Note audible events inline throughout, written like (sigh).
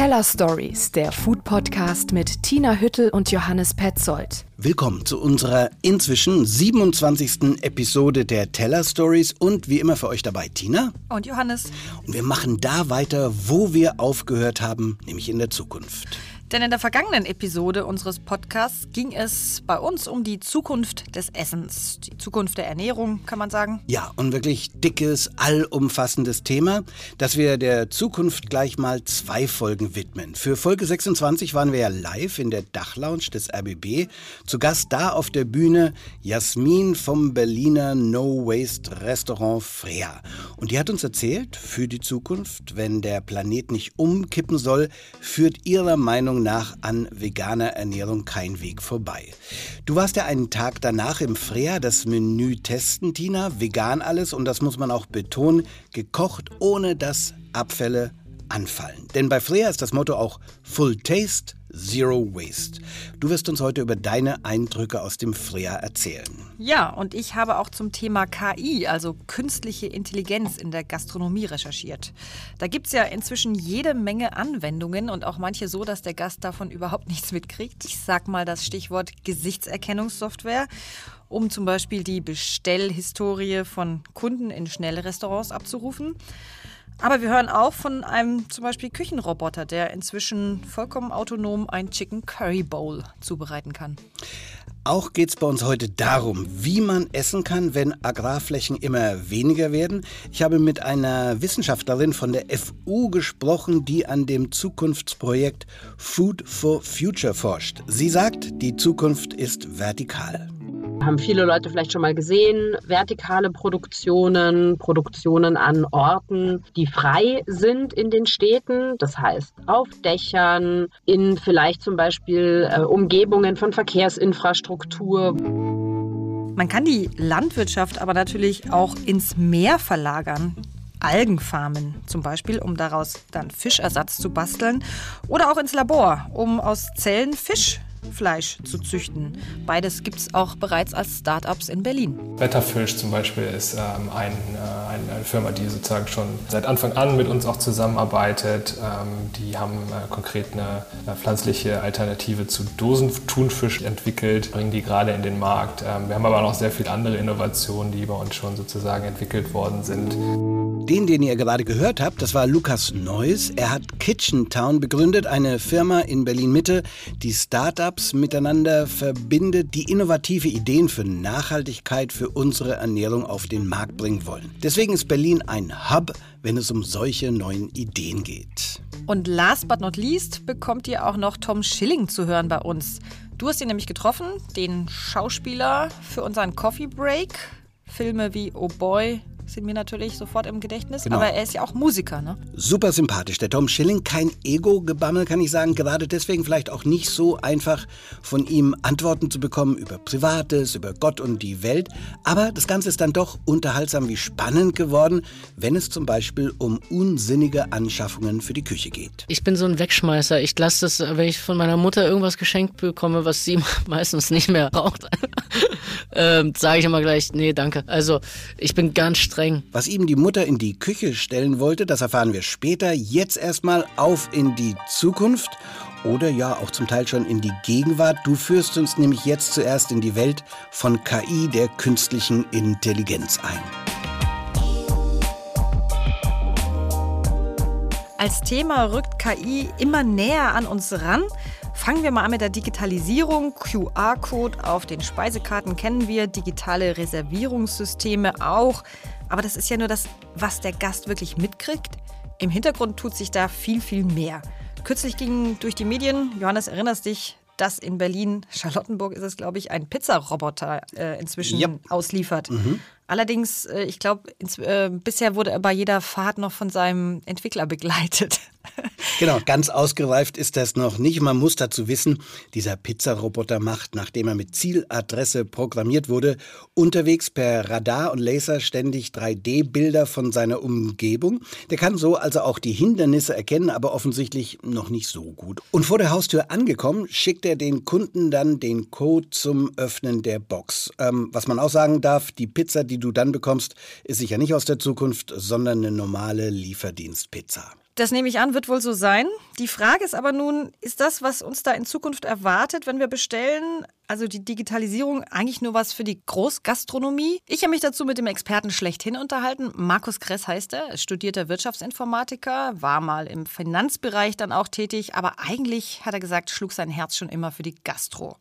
Teller Stories, der Food Podcast mit Tina Hüttel und Johannes Petzold. Willkommen zu unserer inzwischen 27. Episode der Teller Stories und wie immer für euch dabei Tina und Johannes. Und wir machen da weiter, wo wir aufgehört haben, nämlich in der Zukunft. Denn in der vergangenen Episode unseres Podcasts ging es bei uns um die Zukunft des Essens, die Zukunft der Ernährung, kann man sagen. Ja, und wirklich dickes, allumfassendes Thema, das wir der Zukunft gleich mal zwei Folgen widmen. Für Folge 26 waren wir ja live in der Dachlounge des RBB. Zu Gast da auf der Bühne Jasmin vom Berliner No Waste Restaurant Freya. Und die hat uns erzählt, für die Zukunft, wenn der Planet nicht umkippen soll, führt ihrer Meinung nach an veganer Ernährung kein Weg vorbei. Du warst ja einen Tag danach im Freya das Menü testen, Tina. Vegan alles und das muss man auch betonen, gekocht, ohne dass Abfälle anfallen. Denn bei Freya ist das Motto auch Full Taste, Zero Waste. Du wirst uns heute über deine Eindrücke aus dem Freya erzählen. Ja, und ich habe auch zum Thema KI, also künstliche Intelligenz in der Gastronomie recherchiert. Da gibt es ja inzwischen jede Menge Anwendungen und auch manche so, dass der Gast davon überhaupt (laughs) nichts mitkriegt. Ich sag mal das Stichwort Gesichtserkennungssoftware um zum Beispiel die Bestellhistorie von Kunden in Schnellrestaurants abzurufen. Aber wir hören auch von einem zum Beispiel Küchenroboter, der inzwischen vollkommen autonom ein Chicken Curry Bowl zubereiten kann. Auch geht es bei uns heute darum, wie man essen kann, wenn Agrarflächen immer weniger werden. Ich habe mit einer Wissenschaftlerin von der FU gesprochen, die an dem Zukunftsprojekt Food for Future forscht. Sie sagt, die Zukunft ist vertikal. Haben viele Leute vielleicht schon mal gesehen, vertikale Produktionen, Produktionen an Orten, die frei sind in den Städten, das heißt auf Dächern, in vielleicht zum Beispiel äh, Umgebungen von Verkehrsinfrastruktur. Man kann die Landwirtschaft aber natürlich auch ins Meer verlagern. Algenfarmen zum Beispiel, um daraus dann Fischersatz zu basteln. Oder auch ins Labor, um aus Zellen Fisch Fleisch zu züchten. Beides gibt es auch bereits als Startups in Berlin. Wetterfisch zum Beispiel ist ähm, ein, äh, eine Firma, die sozusagen schon seit Anfang an mit uns auch zusammenarbeitet. Ähm, die haben äh, konkret eine, eine, pflanzliche Alternative zu Dosenthunfisch entwickelt, bringen die gerade in den Markt. Ähm, wir haben aber noch sehr viele andere Innovationen, die bei uns schon sozusagen entwickelt worden sind. Den, den ihr gerade gehört habt, das war Lukas Neuss. Er hat Kitchen Town begründet, eine Firma in Berlin-Mitte, die Startups miteinander verbindet, die innovative Ideen für Nachhaltigkeit für unsere Ernährung auf den Markt bringen wollen. Deswegen ist Berlin ein Hub, wenn es um solche neuen Ideen geht. Und last but not least bekommt ihr auch noch Tom Schilling zu hören bei uns. Du hast ihn nämlich getroffen, den Schauspieler für unseren Coffee Break. Filme wie Oh Boy, sind mir natürlich sofort im Gedächtnis. Genau. Aber er ist ja auch Musiker, ne? Super sympathisch. Der Tom Schilling, kein Ego-Gebammel, kann ich sagen. Gerade deswegen vielleicht auch nicht so einfach von ihm Antworten zu bekommen über Privates, über Gott und die Welt. Aber das Ganze ist dann doch unterhaltsam wie spannend geworden, wenn es zum Beispiel um unsinnige Anschaffungen für die Küche geht. Ich bin so ein Wegschmeißer. Ich lasse das, wenn ich von meiner Mutter irgendwas geschenkt bekomme, was sie (laughs) meistens nicht mehr braucht, (laughs) ähm, sage ich immer gleich, nee, danke. Also ich bin ganz streng streng. Was ihm die Mutter in die Küche stellen wollte, das erfahren wir später. Jetzt erstmal auf in die Zukunft oder ja auch zum Teil schon in die Gegenwart. Du führst uns nämlich jetzt zuerst in die Welt von KI, der künstlichen Intelligenz ein. Als Thema rückt KI immer näher an uns ran. Fangen wir mal an mit der Digitalisierung. QR-Code auf den Speisekarten kennen wir, digitale Reservierungssysteme auch. Aber das ist ja nur das, was der Gast wirklich mitkriegt. Im Hintergrund tut sich da viel, viel mehr. Kürzlich ging durch die Medien, Johannes, erinnerst dich, dass in Berlin, Charlottenburg ist es, glaube ich, ein Pizzaroboter äh, inzwischen yep. ausliefert. Mhm. Allerdings, äh, ich glaube, äh, bisher wurde er bei jeder Fahrt noch von seinem Entwickler begleitet. (laughs) Genau, ganz ausgereift ist das noch nicht. Man muss dazu wissen, dieser Pizzaroboter macht, nachdem er mit Zieladresse programmiert wurde, unterwegs per Radar und Laser ständig 3D-Bilder von seiner Umgebung. Der kann so also auch die Hindernisse erkennen, aber offensichtlich noch nicht so gut. Und vor der Haustür angekommen, schickt er den Kunden dann den Code zum Öffnen der Box. Ähm, was man auch sagen darf, die Pizza, die du dann bekommst, ist sicher nicht aus der Zukunft, sondern eine normale Lieferdienstpizza. Das nehme ich an, wird wohl so sein. Die Frage ist aber nun, ist das, was uns da in Zukunft erwartet, wenn wir bestellen, also die Digitalisierung, eigentlich nur was für die Großgastronomie? Ich habe mich dazu mit dem Experten schlechthin unterhalten. Markus Kress heißt er, studierter Wirtschaftsinformatiker, war mal im Finanzbereich dann auch tätig, aber eigentlich, hat er gesagt, schlug sein Herz schon immer für die Gastro.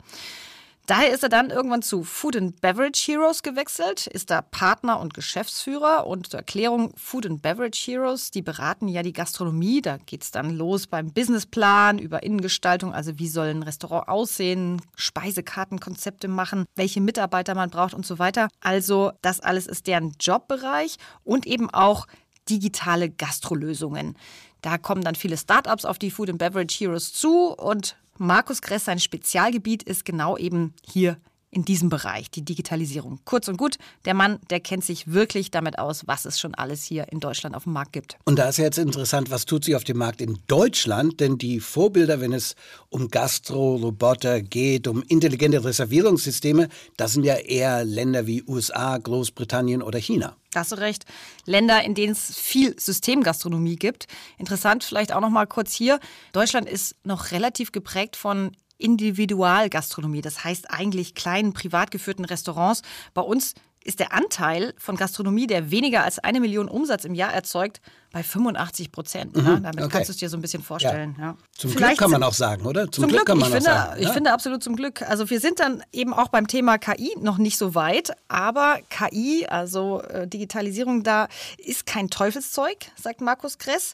Daher ist er dann irgendwann zu Food and Beverage Heroes gewechselt, ist da Partner und Geschäftsführer. Und zur Erklärung, Food and Beverage Heroes, die beraten ja die Gastronomie. Da geht es dann los beim Businessplan, über Innengestaltung, also wie soll ein Restaurant aussehen, Speisekartenkonzepte machen, welche Mitarbeiter man braucht und so weiter. Also das alles ist deren Jobbereich und eben auch digitale Gastrolösungen. Da kommen dann viele Startups auf die Food and Beverage Heroes zu und Markus Kress, sein Spezialgebiet ist genau eben hier in diesem Bereich, die Digitalisierung. Kurz und gut, der Mann, der kennt sich wirklich damit aus, was es schon alles hier in Deutschland auf dem Markt gibt. Und da ist jetzt interessant, was tut sich auf dem Markt in Deutschland? Denn die Vorbilder, wenn es um Gastro-Roboter geht, um intelligente Reservierungssysteme, das sind ja eher Länder wie USA, Großbritannien oder China. Da hast du recht. Länder, in denen es viel Systemgastronomie gibt. Interessant vielleicht auch noch mal kurz hier. Deutschland ist noch relativ geprägt von Individualgastronomie, das heißt eigentlich kleinen privat geführten Restaurants. Bei uns ist der Anteil von Gastronomie, der weniger als eine Million Umsatz im Jahr erzeugt, bei 85 Prozent. Mhm, ja, damit okay. kannst du es dir so ein bisschen vorstellen. Ja. Ja. Zum Vielleicht Glück kann man auch sagen, oder? Zum, zum Glück, Glück, kann man ich finde, sagen. Ich finde absolut zum Glück. Also wir sind dann eben auch beim Thema KI noch nicht so weit, aber KI, also äh, Digitalisierung, da ist kein Teufelszeug, sagt Markus Kress.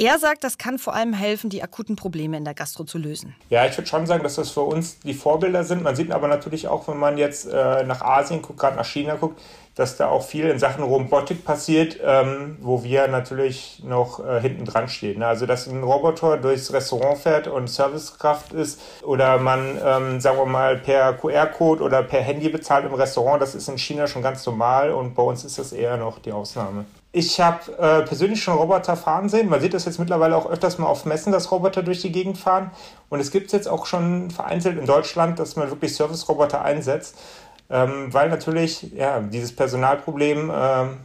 Er sagt, das kann vor allem helfen, die akuten Probleme in der Gastro zu lösen. Ja, ich würde schon sagen, dass das für uns die Vorbilder sind. Man sieht aber natürlich auch, wenn man jetzt äh, nach Asien guckt, gerade nach China guckt, dass da auch viel in Sachen Robotik passiert, ähm, wo wir natürlich noch äh, hinten dran stehen. Also, dass ein Roboter durchs Restaurant fährt und Servicekraft ist oder man, ähm, sagen wir mal, per QR-Code oder per Handy bezahlt im Restaurant, das ist in China schon ganz normal und bei uns ist das eher noch die Ausnahme. Ich habe äh, persönlich schon Roboter fahren sehen. Man sieht das jetzt mittlerweile auch öfters mal auf Messen, dass Roboter durch die Gegend fahren. Und es gibt jetzt auch schon vereinzelt in Deutschland, dass man wirklich Service-Roboter einsetzt, ähm, weil natürlich ja, dieses Personalproblem ähm,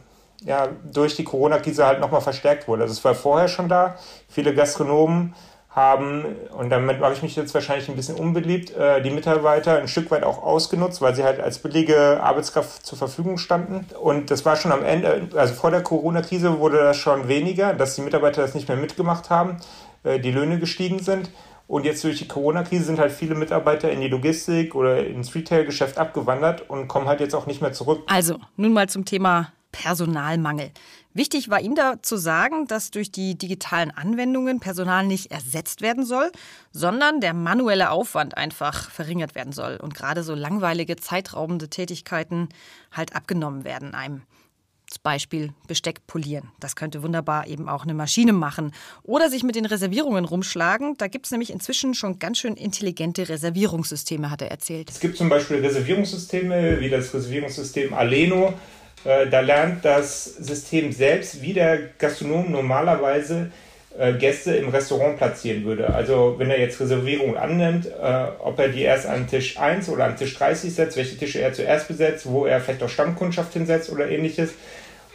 ja, durch die Corona-Krise halt nochmal verstärkt wurde. Also es war vorher schon da. Viele Gastronomen haben, und damit mache ich mich jetzt wahrscheinlich ein bisschen unbeliebt, äh, die Mitarbeiter ein Stück weit auch ausgenutzt, weil sie halt als billige Arbeitskraft zur Verfügung standen. Und das war schon am Ende, also vor der Corona-Krise wurde das schon weniger, dass die Mitarbeiter das nicht mehr mitgemacht haben, äh, die Löhne gestiegen sind. Und jetzt durch die Corona-Krise sind halt viele Mitarbeiter in die Logistik oder ins Retail-Geschäft abgewandert und kommen halt jetzt auch nicht mehr zurück. Also, nun mal zum Thema Personalmangel. Wichtig war ihm da zu sagen, dass durch die digitalen Anwendungen Personal nicht ersetzt werden soll, sondern der manuelle Aufwand einfach verringert werden soll und gerade so langweilige, zeitraubende Tätigkeiten halt abgenommen werden einem. Beispiel Besteck polieren. Das könnte wunderbar eben auch eine Maschine machen. Oder sich mit den Reservierungen rumschlagen. Da gibt es nämlich inzwischen schon ganz schön intelligente Reservierungssysteme, hat er erzählt. Es gibt zum Beispiel Reservierungssysteme wie das Reservierungssystem Aleno. Äh, da lernt das System selbst, wie der Gastronom normalerweise äh, Gäste im Restaurant platzieren würde. Also wenn er jetzt Reservierungen annimmt, äh, ob er die erst an Tisch 1 oder an Tisch 30 setzt, welche Tische er zuerst besetzt, wo er vielleicht auch Stammkundschaft hinsetzt oder ähnliches.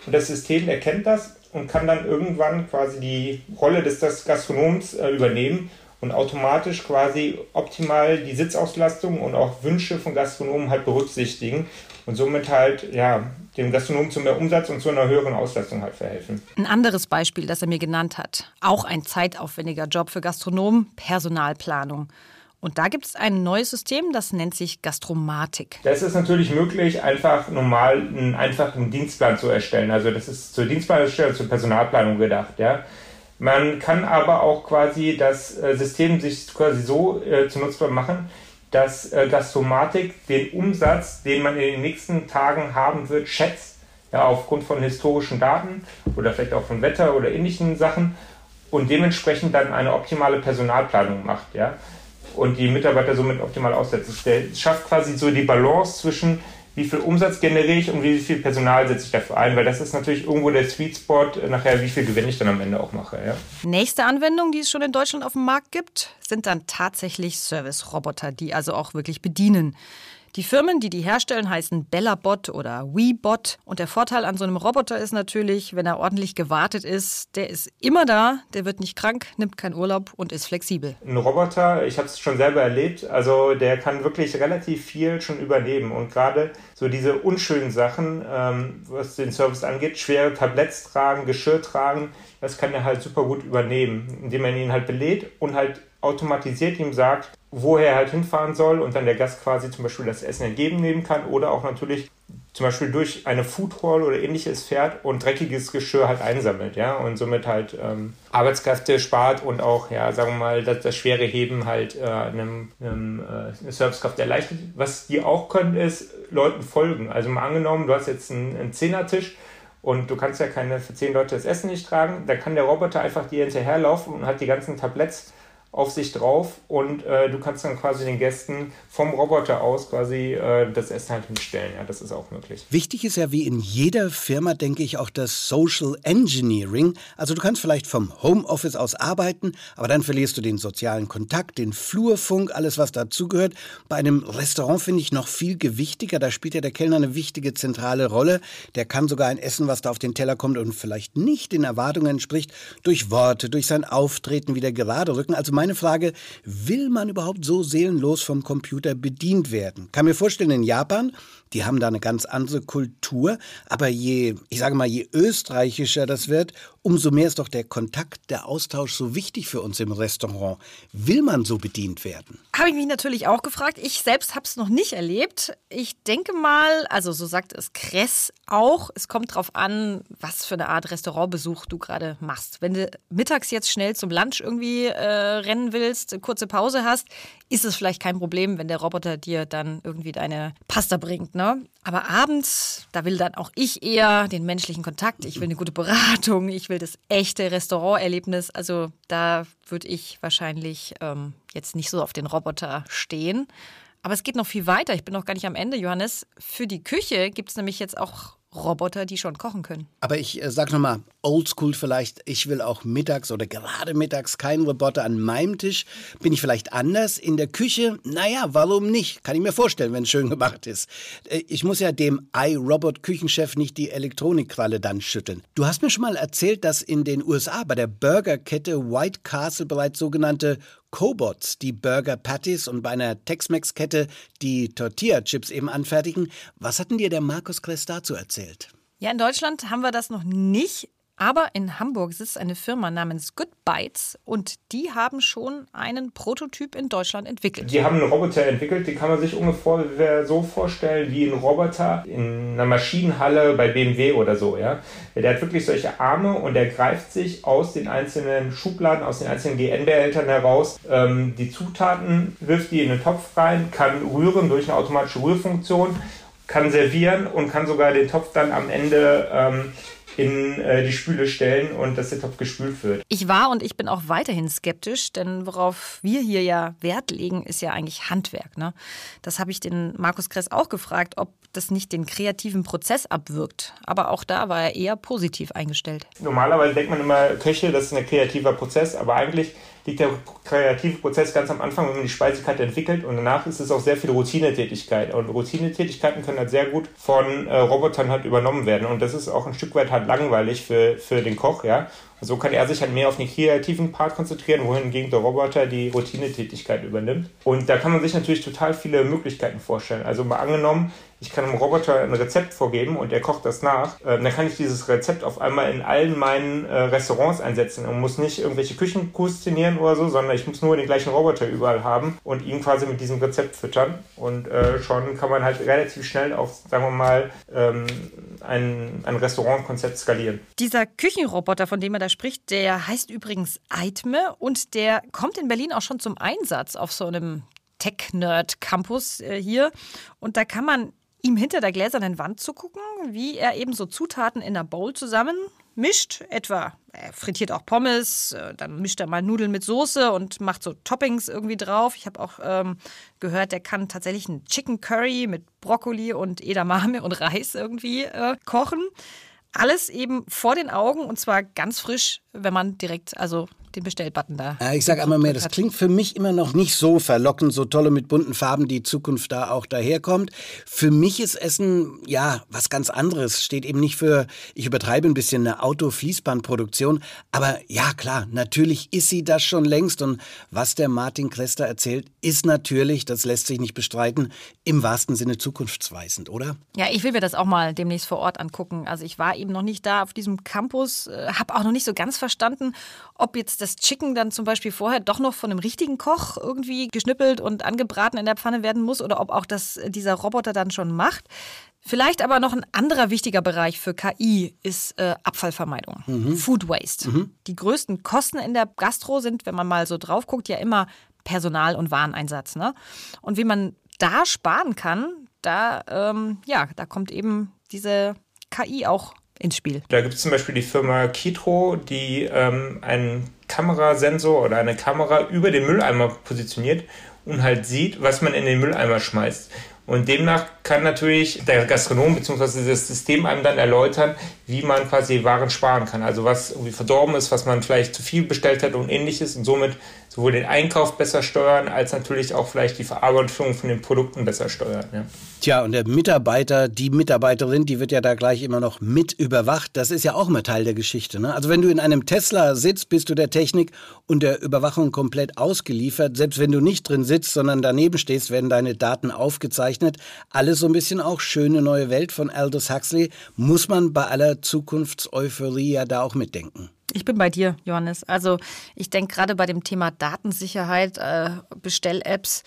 Und das System erkennt das und kann dann irgendwann quasi die Rolle des, des Gastronoms äh, übernehmen und automatisch quasi optimal die Sitzauslastung und auch Wünsche von Gastronomen halt berücksichtigen und somit halt ja dem Gastronomen zu mehr Umsatz und zu einer höheren Auslastung halt verhelfen. Ein anderes Beispiel, das er mir genannt hat, auch ein zeitaufwendiger Job für Gastronomen, Personalplanung. Und da gibt es ein neues System, das nennt sich Gastromatik. Das ist natürlich möglich, einfach normal einen einfachen Dienstplan zu erstellen. Also das ist zur Dienstplanerstellung, zur Personalplanung gedacht. Ja. Man kann aber auch quasi das äh, System sich quasi so äh, zunutze machen, dass äh, Gastomatik den Umsatz, den man in den nächsten Tagen haben wird, schätzt, ja, aufgrund von historischen Daten oder vielleicht auch von Wetter oder ähnlichen Sachen und dementsprechend dann eine optimale Personalplanung macht, ja, und die Mitarbeiter somit optimal aussetzt. Der schafft quasi so die Balance zwischen wie viel Umsatz generiere ich und wie viel Personal setze ich dafür ein, weil das ist natürlich irgendwo der Sweet Spot äh, nachher, wie viel Gewinn ich dann am Ende auch mache. Ja. Nächste Anwendung, die es schon in Deutschland auf dem Markt gibt, sind dann tatsächlich Service-Roboter, die also auch wirklich bedienen. Die Firmen, die die herstellen, heißen Bellabot oder WeBot. Und der Vorteil an so einem Roboter ist natürlich, wenn er ordentlich gewartet ist, der ist immer da, der wird nicht krank, nimmt keinen Urlaub und ist flexibel. Ein Roboter, ich habe es schon selber erlebt, also der kann wirklich relativ viel schon übernehmen. Und gerade so diese unschönen Sachen, ähm, was den Service angeht, schwere Tabletts tragen, Geschirr tragen, das kann er halt super gut übernehmen, indem er ihn halt belädt und halt automatisiert ihm sagt, wo er halt hinfahren soll und dann der Gast quasi zum Beispiel das Essen entgegennehmen kann oder auch natürlich zum Beispiel durch eine Food Hall oder ähnliches fährt und dreckiges Geschirr halt einsammelt, ja, und somit halt ähm, Arbeitskräfte spart und auch, ja, sagen wir mal, das, das schwere Heben halt äh, einem, einem äh, Servicekraft erleichtert. Was die auch können, ist Leuten folgen. Also mal angenommen, du hast jetzt einen, einen Zehnertisch und du kannst ja keine für zehn Leute das Essen nicht tragen, da kann der Roboter einfach dir hinterherlaufen und hat die ganzen Tabletts auf sich drauf und äh, du kannst dann quasi den Gästen vom Roboter aus quasi äh, das Essen halt hinstellen. Ja, das ist auch möglich. Wichtig ist ja wie in jeder Firma, denke ich, auch das Social Engineering. Also du kannst vielleicht vom Homeoffice aus arbeiten, aber dann verlierst du den sozialen Kontakt, den Flurfunk, alles was dazugehört. Bei einem Restaurant finde ich noch viel gewichtiger. Da spielt ja der Kellner eine wichtige zentrale Rolle. Der kann sogar ein Essen, was da auf den Teller kommt und vielleicht nicht den Erwartungen entspricht, durch Worte, durch sein Auftreten wieder gerade rücken. Also meine Frage, will man überhaupt so seelenlos vom Computer bedient werden? Kann mir vorstellen, in Japan, die haben da eine ganz andere Kultur, aber je, ich sage mal, je österreichischer das wird, umso mehr ist doch der Kontakt, der Austausch so wichtig für uns im Restaurant. Will man so bedient werden? Habe ich mich natürlich auch gefragt. Ich selbst habe es noch nicht erlebt. Ich denke mal, also so sagt es Kress auch, es kommt darauf an, was für eine Art Restaurantbesuch du gerade machst. Wenn du mittags jetzt schnell zum Lunch irgendwie äh, rennen willst, kurze Pause hast, ist es vielleicht kein Problem, wenn der Roboter dir dann irgendwie deine Pasta bringt. Ne? Aber abends, da will dann auch ich eher den menschlichen Kontakt. Ich will eine gute Beratung, ich will das echte Restauranterlebnis. Also da würde ich wahrscheinlich ähm, jetzt nicht so auf den Roboter stehen. Aber es geht noch viel weiter. Ich bin noch gar nicht am Ende, Johannes. Für die Küche gibt es nämlich jetzt auch Roboter, die schon kochen können. Aber ich äh, sag nochmal, oldschool vielleicht, ich will auch mittags oder gerade mittags keinen Roboter an meinem Tisch. Bin ich vielleicht anders in der Küche? Naja, warum nicht? Kann ich mir vorstellen, wenn es schön gemacht ist. Äh, ich muss ja dem iRobot-Küchenchef nicht die Elektronikqualle dann schütteln. Du hast mir schon mal erzählt, dass in den USA bei der Burgerkette White Castle bereits sogenannte Cobots, die Burger Patties und bei einer Tex-Mex-Kette die Tortilla-Chips eben anfertigen. Was hatten dir der Markus Kress dazu erzählt? Ja, in Deutschland haben wir das noch nicht. Aber in Hamburg sitzt eine Firma namens Good Bites und die haben schon einen Prototyp in Deutschland entwickelt. Die haben einen Roboter entwickelt, den kann man sich ungefähr so vorstellen wie ein Roboter in einer Maschinenhalle bei BMW oder so. Ja? Der hat wirklich solche Arme und der greift sich aus den einzelnen Schubladen, aus den einzelnen GN-Behältern heraus ähm, die Zutaten, wirft die in den Topf rein, kann rühren durch eine automatische Rührfunktion, kann servieren und kann sogar den Topf dann am Ende ähm, in äh, die Spüle stellen und dass der Topf gespült wird. Ich war und ich bin auch weiterhin skeptisch, denn worauf wir hier ja Wert legen, ist ja eigentlich Handwerk. Ne? Das habe ich den Markus Kress auch gefragt, ob das nicht den kreativen Prozess abwirkt. Aber auch da war er eher positiv eingestellt. Normalerweise denkt man immer, Köche, das ist ein kreativer Prozess, aber eigentlich liegt der kreative Prozess ganz am Anfang, wenn man die Speisekarte entwickelt und danach ist es auch sehr viel Routinetätigkeit. Und Routinetätigkeiten können halt sehr gut von äh, Robotern halt übernommen werden. Und das ist auch ein Stück weit halt langweilig für, für den Koch, ja. So kann er sich halt mehr auf den kreativen Part konzentrieren, wohingegen der Roboter die Routinetätigkeit übernimmt. Und da kann man sich natürlich total viele Möglichkeiten vorstellen. Also mal angenommen, ich kann einem Roboter ein Rezept vorgeben und er kocht das nach, äh, dann kann ich dieses Rezept auf einmal in allen meinen äh, Restaurants einsetzen und muss nicht irgendwelche Küchen kustinieren oder so, sondern ich muss nur den gleichen Roboter überall haben und ihn quasi mit diesem Rezept füttern. Und äh, schon kann man halt relativ schnell auf, sagen wir mal, ähm, ein, ein Restaurantkonzept skalieren. Dieser Küchenroboter, von dem er da spricht, der heißt übrigens Eitme und der kommt in Berlin auch schon zum Einsatz auf so einem Tech-Nerd-Campus äh, hier. Und da kann man ihm hinter der gläsernen Wand zu gucken, wie er eben so Zutaten in einer Bowl zusammen mischt. Etwa, er frittiert auch Pommes, äh, dann mischt er mal Nudeln mit Soße und macht so Toppings irgendwie drauf. Ich habe auch ähm, gehört, der kann tatsächlich einen Chicken Curry mit Brokkoli und Edamame und Reis irgendwie äh, kochen. Alles eben vor den Augen und zwar ganz frisch, wenn man direkt also den Bestellbutton da. Ja, ich sage einmal mehr, das klingt für mich immer noch nicht so verlockend, so tolle mit bunten Farben die Zukunft da auch daherkommt. Für mich ist Essen ja was ganz anderes. Steht eben nicht für, ich übertreibe ein bisschen, eine Auto-Fließbandproduktion. Aber ja, klar, natürlich ist sie das schon längst. Und was der Martin Krester erzählt, ist natürlich, das lässt sich nicht bestreiten, im wahrsten Sinne zukunftsweisend, oder? Ja, ich will mir das auch mal demnächst vor Ort angucken. Also ich war eben noch nicht da auf diesem Campus, äh, habe auch noch nicht so ganz verstanden, ob jetzt das Chicken dann zum Beispiel vorher doch noch von einem richtigen Koch irgendwie geschnippelt und angebraten in der Pfanne werden muss oder ob auch das äh, dieser Roboter dann schon macht. Vielleicht aber noch ein anderer wichtiger Bereich für KI ist äh, Abfallvermeidung, mhm. Food Waste. Mhm. Die größten Kosten in der Gastro sind, wenn man mal so drauf guckt, ja immer Personal- und Wareneinsatz. Ne? Und wie man da sparen kann, da, ähm, ja, da kommt eben diese KI auch ins Spiel. Da gibt es zum Beispiel die Firma Kitro, die ähm, einen Kamerasensor oder eine Kamera über den Mülleimer positioniert und halt sieht, was man in den Mülleimer schmeißt. Und demnach kann natürlich der Gastronom bzw. das System einem dann erläutern, wie man quasi Waren sparen kann. Also was irgendwie verdorben ist, was man vielleicht zu viel bestellt hat und ähnliches und somit sowohl den Einkauf besser steuern, als natürlich auch vielleicht die Verarbeitung von den Produkten besser steuern. Ja. Tja, und der Mitarbeiter, die Mitarbeiterin, die wird ja da gleich immer noch mit überwacht. Das ist ja auch immer Teil der Geschichte. Ne? Also wenn du in einem Tesla sitzt, bist du der Technik und der Überwachung komplett ausgeliefert. Selbst wenn du nicht drin sitzt, sondern daneben stehst, werden deine Daten aufgezeichnet. Alles so ein bisschen auch schöne neue Welt von Aldous Huxley. Muss man bei aller Zukunftseuphorie ja da auch mitdenken. Ich bin bei dir, Johannes. Also ich denke gerade bei dem Thema Datensicherheit, äh, Bestell-Apps,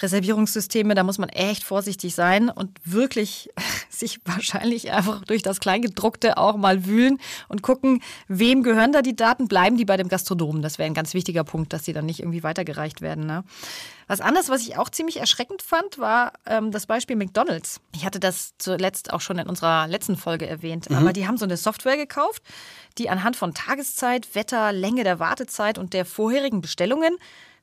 Reservierungssysteme, da muss man echt vorsichtig sein und wirklich (laughs) sich wahrscheinlich einfach durch das Kleingedruckte auch mal wühlen und gucken, wem gehören da die Daten, bleiben die bei dem Gastronomen. Das wäre ein ganz wichtiger Punkt, dass sie dann nicht irgendwie weitergereicht werden. Ne? Was anderes, was ich auch ziemlich erschreckend fand, war ähm, das Beispiel McDonald's. Ich hatte das zuletzt auch schon in unserer letzten Folge erwähnt, mhm. aber die haben so eine Software gekauft, die anhand von Tageszeit, Wetter, Länge der Wartezeit und der vorherigen Bestellungen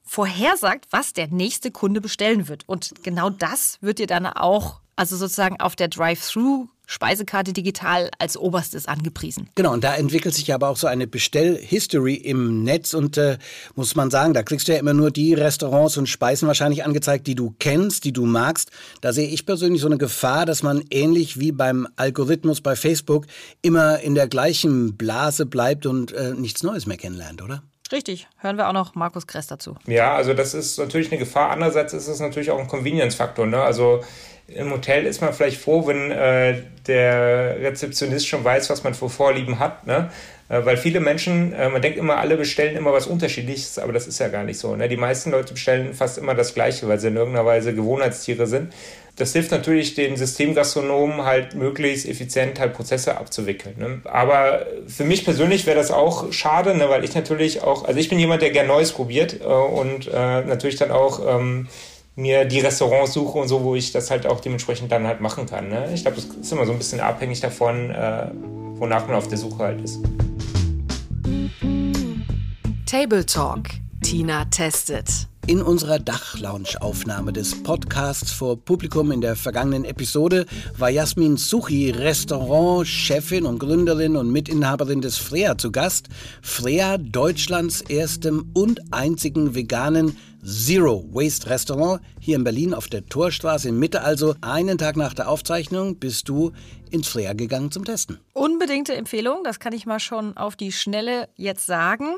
vorhersagt, was der nächste Kunde bestellen wird. Und genau das wird dir dann auch, also sozusagen auf der Drive-Thru Speisekarte digital als oberstes angepriesen. Genau, und da entwickelt sich aber auch so eine Bestell-History im Netz und äh, muss man sagen, da kriegst du ja immer nur die Restaurants und Speisen wahrscheinlich angezeigt, die du kennst, die du magst. Da sehe ich persönlich so eine Gefahr, dass man ähnlich wie beim Algorithmus bei Facebook immer in der gleichen Blase bleibt und äh, nichts Neues mehr kennenlernt, oder? Richtig, hören wir auch noch Markus Kress dazu. Ja, also das ist natürlich eine Gefahr. Andererseits ist es natürlich auch ein Convenience-Faktor. Ne? Also im Hotel ist man vielleicht froh, wenn äh, der Rezeptionist schon weiß, was man für Vorlieben hat. Ne? Äh, weil viele Menschen, äh, man denkt immer, alle bestellen immer was Unterschiedliches, aber das ist ja gar nicht so. Ne? Die meisten Leute bestellen fast immer das Gleiche, weil sie in irgendeiner Weise Gewohnheitstiere sind. Das hilft natürlich den Systemgastronomen halt möglichst effizient halt Prozesse abzuwickeln. Ne? Aber für mich persönlich wäre das auch schade, ne? weil ich natürlich auch, also ich bin jemand, der gern Neues probiert äh, und äh, natürlich dann auch ähm, mir die Restaurants suche und so, wo ich das halt auch dementsprechend dann halt machen kann. Ne? Ich glaube, das ist immer so ein bisschen abhängig davon, äh, wonach man auf der Suche halt ist. Table Talk. Tina testet. In unserer Dachlounge-Aufnahme des Podcasts vor Publikum in der vergangenen Episode war Jasmin Suchi, Restaurant-Chefin und Gründerin und Mitinhaberin des Freya zu Gast. Freya, Deutschlands erstem und einzigen veganen Zero Waste Restaurant hier in Berlin auf der Torstraße in Mitte. Also einen Tag nach der Aufzeichnung bist du ins Freya gegangen zum Testen. Unbedingte Empfehlung, das kann ich mal schon auf die Schnelle jetzt sagen.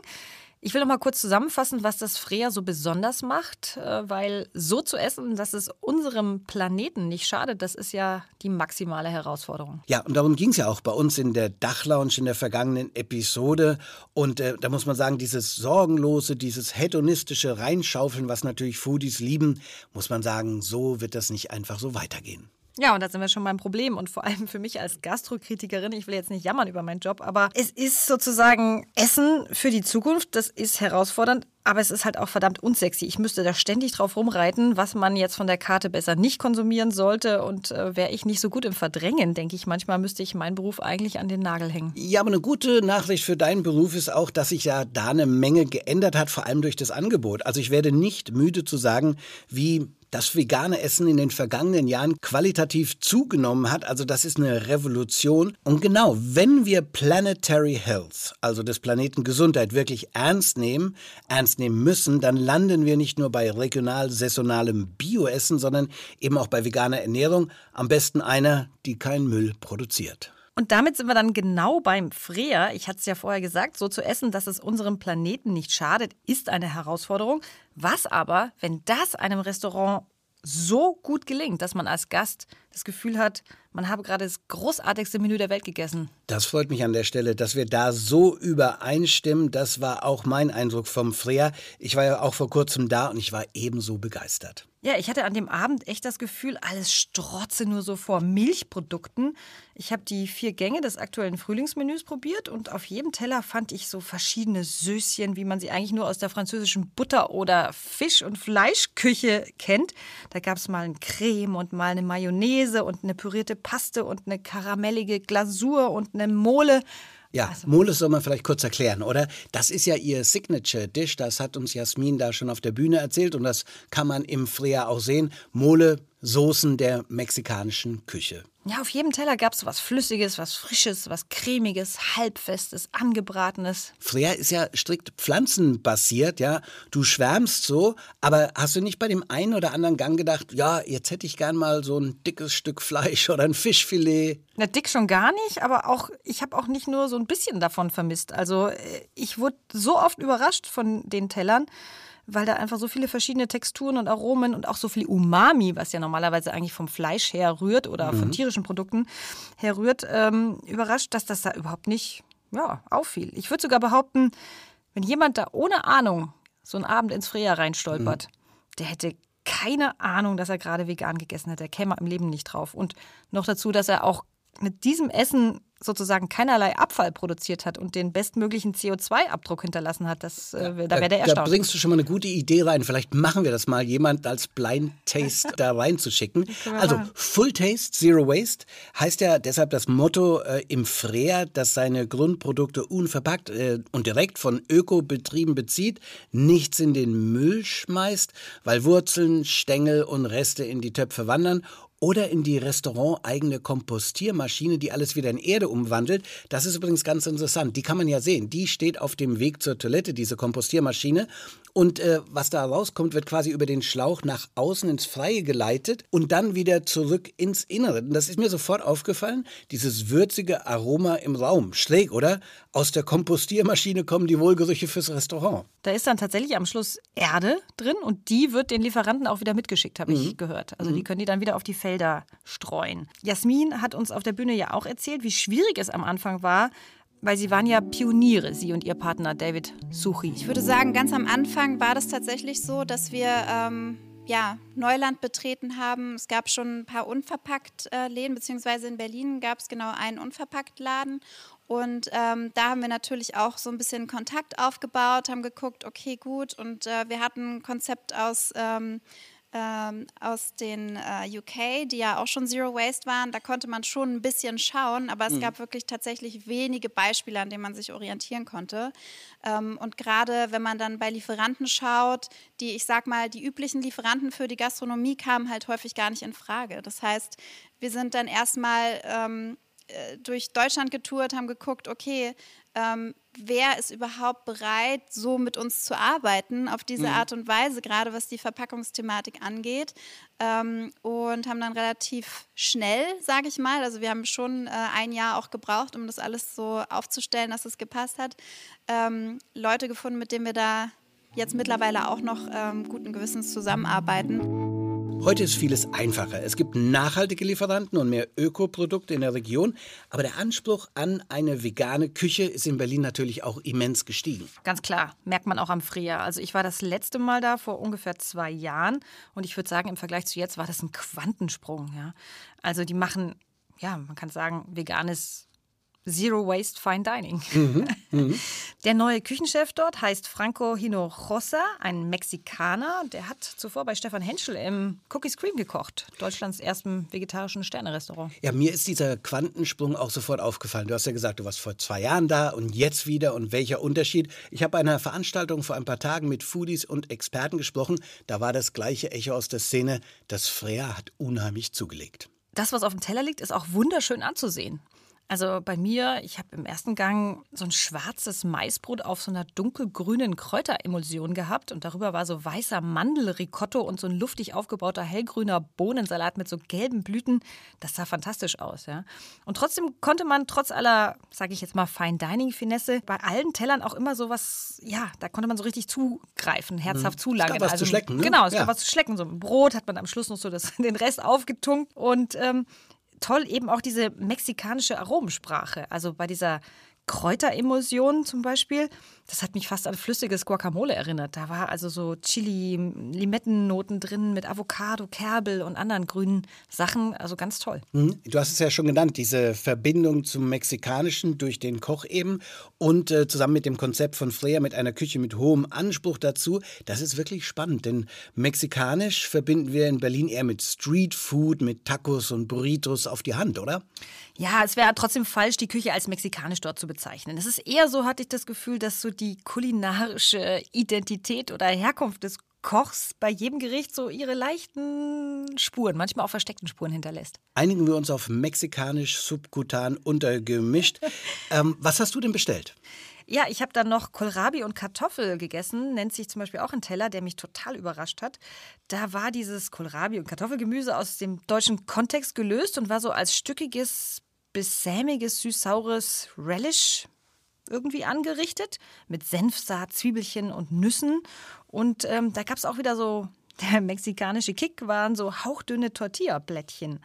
Ich will noch mal kurz zusammenfassen, was das Freya so besonders macht, äh, weil so zu essen, dass es unserem Planeten nicht schadet, das ist ja die maximale Herausforderung. Ja, und darum ging es ja auch bei uns in der Dachlounge in der vergangenen Episode. Und äh, da muss man sagen, dieses sorgenlose, dieses hedonistische Reinschaufeln, was natürlich Foodies lieben, muss man sagen, so wird das nicht einfach so weitergehen. Ja, und da sind wir schon beim Problem. Und vor allem für mich als Gastrokritikerin, ich will jetzt nicht jammern über meinen Job, aber es ist sozusagen Essen für die Zukunft. Das ist herausfordernd, aber es ist halt auch verdammt unsexy. Ich müsste da ständig drauf rumreiten, was man jetzt von der Karte besser nicht konsumieren sollte. Und äh, wäre ich nicht so gut im Verdrängen, denke ich, manchmal müsste ich meinen Beruf eigentlich an den Nagel hängen. Ja, aber eine gute Nachricht für deinen Beruf ist auch, dass sich ja da eine Menge geändert hat, vor allem durch das Angebot. Also ich werde nicht müde zu sagen, wie dass vegane Essen in den vergangenen Jahren qualitativ zugenommen hat. Also das ist eine Revolution. Und genau, wenn wir Planetary Health, also des Planeten Gesundheit, wirklich ernst nehmen, ernst nehmen müssen, dann landen wir nicht nur bei regional saisonalem Bioessen, sondern eben auch bei veganer Ernährung. Am besten einer, die keinen Müll produziert. Und damit sind wir dann genau beim Freer. Ich hatte es ja vorher gesagt, so zu essen, dass es unserem Planeten nicht schadet, ist eine Herausforderung. Was aber, wenn das einem Restaurant so gut gelingt, dass man als Gast das Gefühl hat, man habe gerade das großartigste Menü der Welt gegessen. Das freut mich an der Stelle, dass wir da so übereinstimmen. Das war auch mein Eindruck vom Freer. Ich war ja auch vor kurzem da und ich war ebenso begeistert. Ja, ich hatte an dem Abend echt das Gefühl, alles strotze nur so vor Milchprodukten. Ich habe die vier Gänge des aktuellen Frühlingsmenüs probiert und auf jedem Teller fand ich so verschiedene Söschen, wie man sie eigentlich nur aus der französischen Butter- oder Fisch- und Fleischküche kennt. Da gab es mal ein Creme und mal eine Mayonnaise und eine pürierte Paste und eine karamellige Glasur und eine Mole. Ja, also, Mole soll man vielleicht kurz erklären, oder? Das ist ja ihr Signature-Dish, das hat uns Jasmin da schon auf der Bühne erzählt und das kann man im Freya auch sehen. Mole, Soßen der mexikanischen Küche. Ja, auf jedem Teller gab es was Flüssiges, was Frisches, was Cremiges, Halbfestes, Angebratenes. Freya ist ja strikt pflanzenbasiert, ja. Du schwärmst so, aber hast du nicht bei dem einen oder anderen Gang gedacht, ja, jetzt hätte ich gern mal so ein dickes Stück Fleisch oder ein Fischfilet? Na, dick schon gar nicht, aber auch, ich habe auch nicht nur so ein bisschen davon vermisst. Also, äh, ich wurde so oft überrascht von den Tellern weil da einfach so viele verschiedene Texturen und Aromen und auch so viel Umami, was ja normalerweise eigentlich vom Fleisch her rührt oder mhm. von tierischen Produkten herrührt, ähm, überrascht, dass das da überhaupt nicht ja, auffiel. Ich würde sogar behaupten, wenn jemand da ohne Ahnung so einen Abend ins Freya reinstolpert, mhm. der hätte keine Ahnung, dass er gerade vegan gegessen hat. Der käme im Leben nicht drauf. Und noch dazu, dass er auch mit diesem Essen sozusagen keinerlei Abfall produziert hat und den bestmöglichen CO2-Abdruck hinterlassen hat, das, äh, da wäre der erstaunt. Da bringst du schon mal eine gute Idee rein. Vielleicht machen wir das mal, jemand als Blind Taste (laughs) da reinzuschicken. Also Full Taste, Zero Waste heißt ja deshalb das Motto äh, im Freer, das seine Grundprodukte unverpackt äh, und direkt von Ökobetrieben bezieht, nichts in den Müll schmeißt, weil Wurzeln, Stängel und Reste in die Töpfe wandern oder in die restauranteigene Kompostiermaschine, die alles wieder in Erde umwandelt. Das ist übrigens ganz interessant. Die kann man ja sehen. Die steht auf dem Weg zur Toilette, diese Kompostiermaschine. Und äh, was da rauskommt, wird quasi über den Schlauch nach außen ins Freie geleitet und dann wieder zurück ins Innere. Und das ist mir sofort aufgefallen, dieses würzige Aroma im Raum. Schräg, oder? Aus der Kompostiermaschine kommen die Wohlgerüche fürs Restaurant. Da ist dann tatsächlich am Schluss Erde drin und die wird den Lieferanten auch wieder mitgeschickt, habe mhm. ich gehört. Also mhm. die können die dann wieder auf die Felder streuen. Jasmin hat uns auf der Bühne ja auch erzählt, wie schwierig es am Anfang war, weil Sie waren ja Pioniere, Sie und Ihr Partner David Suchi. Ich würde sagen, ganz am Anfang war das tatsächlich so, dass wir ähm, ja, Neuland betreten haben. Es gab schon ein paar Unverpackt-Läden, beziehungsweise in Berlin gab es genau einen Unverpackt-Laden. Und ähm, da haben wir natürlich auch so ein bisschen Kontakt aufgebaut, haben geguckt, okay, gut. Und äh, wir hatten ein Konzept aus ähm, ähm, aus den äh, UK, die ja auch schon Zero Waste waren, da konnte man schon ein bisschen schauen, aber es mhm. gab wirklich tatsächlich wenige Beispiele, an denen man sich orientieren konnte. Ähm, und gerade wenn man dann bei Lieferanten schaut, die, ich sag mal, die üblichen Lieferanten für die Gastronomie kamen halt häufig gar nicht in Frage. Das heißt, wir sind dann erstmal ähm, äh, durch Deutschland getourt, haben geguckt, okay, ähm, wer ist überhaupt bereit, so mit uns zu arbeiten, auf diese mhm. Art und Weise, gerade was die Verpackungsthematik angeht. Ähm, und haben dann relativ schnell, sage ich mal, also wir haben schon äh, ein Jahr auch gebraucht, um das alles so aufzustellen, dass es gepasst hat, ähm, Leute gefunden, mit denen wir da jetzt mittlerweile auch noch ähm, guten Gewissens zusammenarbeiten. Heute ist vieles einfacher. Es gibt nachhaltige Lieferanten und mehr Ökoprodukte in der Region. Aber der Anspruch an eine vegane Küche ist in Berlin natürlich auch immens gestiegen. Ganz klar, merkt man auch am Frühjahr. Also ich war das letzte Mal da vor ungefähr zwei Jahren und ich würde sagen, im Vergleich zu jetzt war das ein Quantensprung. Ja? Also die machen, ja, man kann sagen, veganes Zero Waste Fine Dining. Mhm, mh. (laughs) Der neue Küchenchef dort heißt Franco Hinojosa, ein Mexikaner. Der hat zuvor bei Stefan Henschel im Cookie Scream gekocht, Deutschlands erstem vegetarischen Sternerestaurant. Ja, mir ist dieser Quantensprung auch sofort aufgefallen. Du hast ja gesagt, du warst vor zwei Jahren da und jetzt wieder und welcher Unterschied. Ich habe bei einer Veranstaltung vor ein paar Tagen mit Foodies und Experten gesprochen. Da war das gleiche Echo aus der Szene. Das Freya hat unheimlich zugelegt. Das, was auf dem Teller liegt, ist auch wunderschön anzusehen. Also bei mir, ich habe im ersten Gang so ein schwarzes Maisbrot auf so einer dunkelgrünen Kräuteremulsion gehabt und darüber war so weißer Mandelricotto und so ein luftig aufgebauter hellgrüner Bohnensalat mit so gelben Blüten. Das sah fantastisch aus, ja. Und trotzdem konnte man trotz aller, sage ich jetzt mal, Fine Dining Finesse bei allen Tellern auch immer so was, ja, da konnte man so richtig zugreifen, herzhaft zulangen. Es gab was also, zu schlecken, ne? Genau, es Ja. gab was zu schlecken. So ein Brot hat man am Schluss noch so das, (laughs) den Rest aufgetunkt und ähm, toll eben auch diese mexikanische Aromensprache. Also bei dieser Kräuteremulsion zum Beispiel, das hat mich fast an flüssiges Guacamole erinnert. Da war also so Chili, Limettennoten drin mit Avocado, Kerbel und anderen grünen Sachen. Also ganz toll. Hm, Du hast es ja schon genannt, diese Verbindung zum Mexikanischen durch den Koch eben und äh, zusammen mit dem Konzept von Freya mit einer Küche mit hohem Anspruch dazu. Das ist wirklich spannend, denn mexikanisch verbinden wir in Berlin eher mit Street Food, mit Tacos und Burritos auf die Hand, oder? Ja, es wäre trotzdem falsch, die Küche als mexikanisch dort zu bezeichnen. Es ist eher so, hatte ich das Gefühl, dass so die kulinarische Identität oder Herkunft des Kochs bei jedem Gericht so ihre leichten Spuren, manchmal auch versteckten Spuren hinterlässt. Einigen wir uns auf mexikanisch subkutan untergemischt. (laughs) ähm, was hast du denn bestellt? Ja, ich habe dann noch Kohlrabi und Kartoffel gegessen, nennt sich zum Beispiel auch ein Teller, der mich total überrascht hat. Da war dieses Kohlrabi und Kartoffelgemüse aus dem deutschen Kontext gelöst und war so als stückiges bis sämiges, süß-saures Relish irgendwie angerichtet mit Senfsaat, Zwiebelchen und Nüssen. Und ähm, da gab es auch wieder so, (laughs) der mexikanische Kick waren so hauchdünne Tortilla-Blättchen.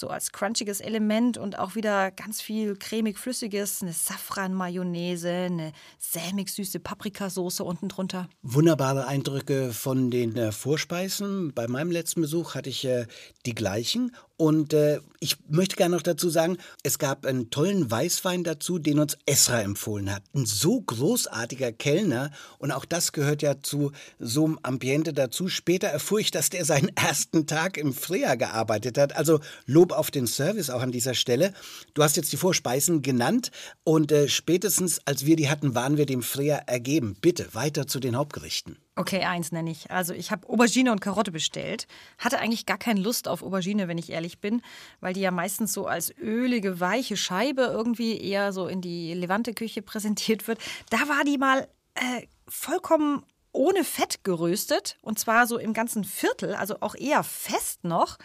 So als crunchiges Element und auch wieder ganz viel cremig-flüssiges, eine Safran-Mayonnaise, eine sämig-süße Paprikasauce unten drunter. Wunderbare Eindrücke von den äh, Vorspeisen. Bei meinem letzten Besuch hatte ich äh, die gleichen. Und äh, ich möchte gerne noch dazu sagen, es gab einen tollen Weißwein dazu, den uns Esra empfohlen hat. Ein so großartiger Kellner. Und auch das gehört ja zu so einem Ambiente dazu. Später erfuhr ich, dass der seinen ersten Tag im Freya gearbeitet hat. Also Lob auf den Service auch an dieser Stelle. Du hast jetzt die Vorspeisen genannt. Und äh, spätestens, als wir die hatten, waren wir dem Freya ergeben. Bitte weiter zu den Hauptgerichten. Okay, eins nenne ich. Also ich habe Aubergine und Karotte bestellt. Hatte eigentlich gar keine Lust auf Aubergine, wenn ich ehrlich bin, weil die ja meistens so als ölige, weiche Scheibe irgendwie eher so in die Levante-Küche (laughs) präsentiert wird. Da war die mal äh, vollkommen ohne Fett geröstet und zwar so im ganzen Viertel, also auch eher fest noch,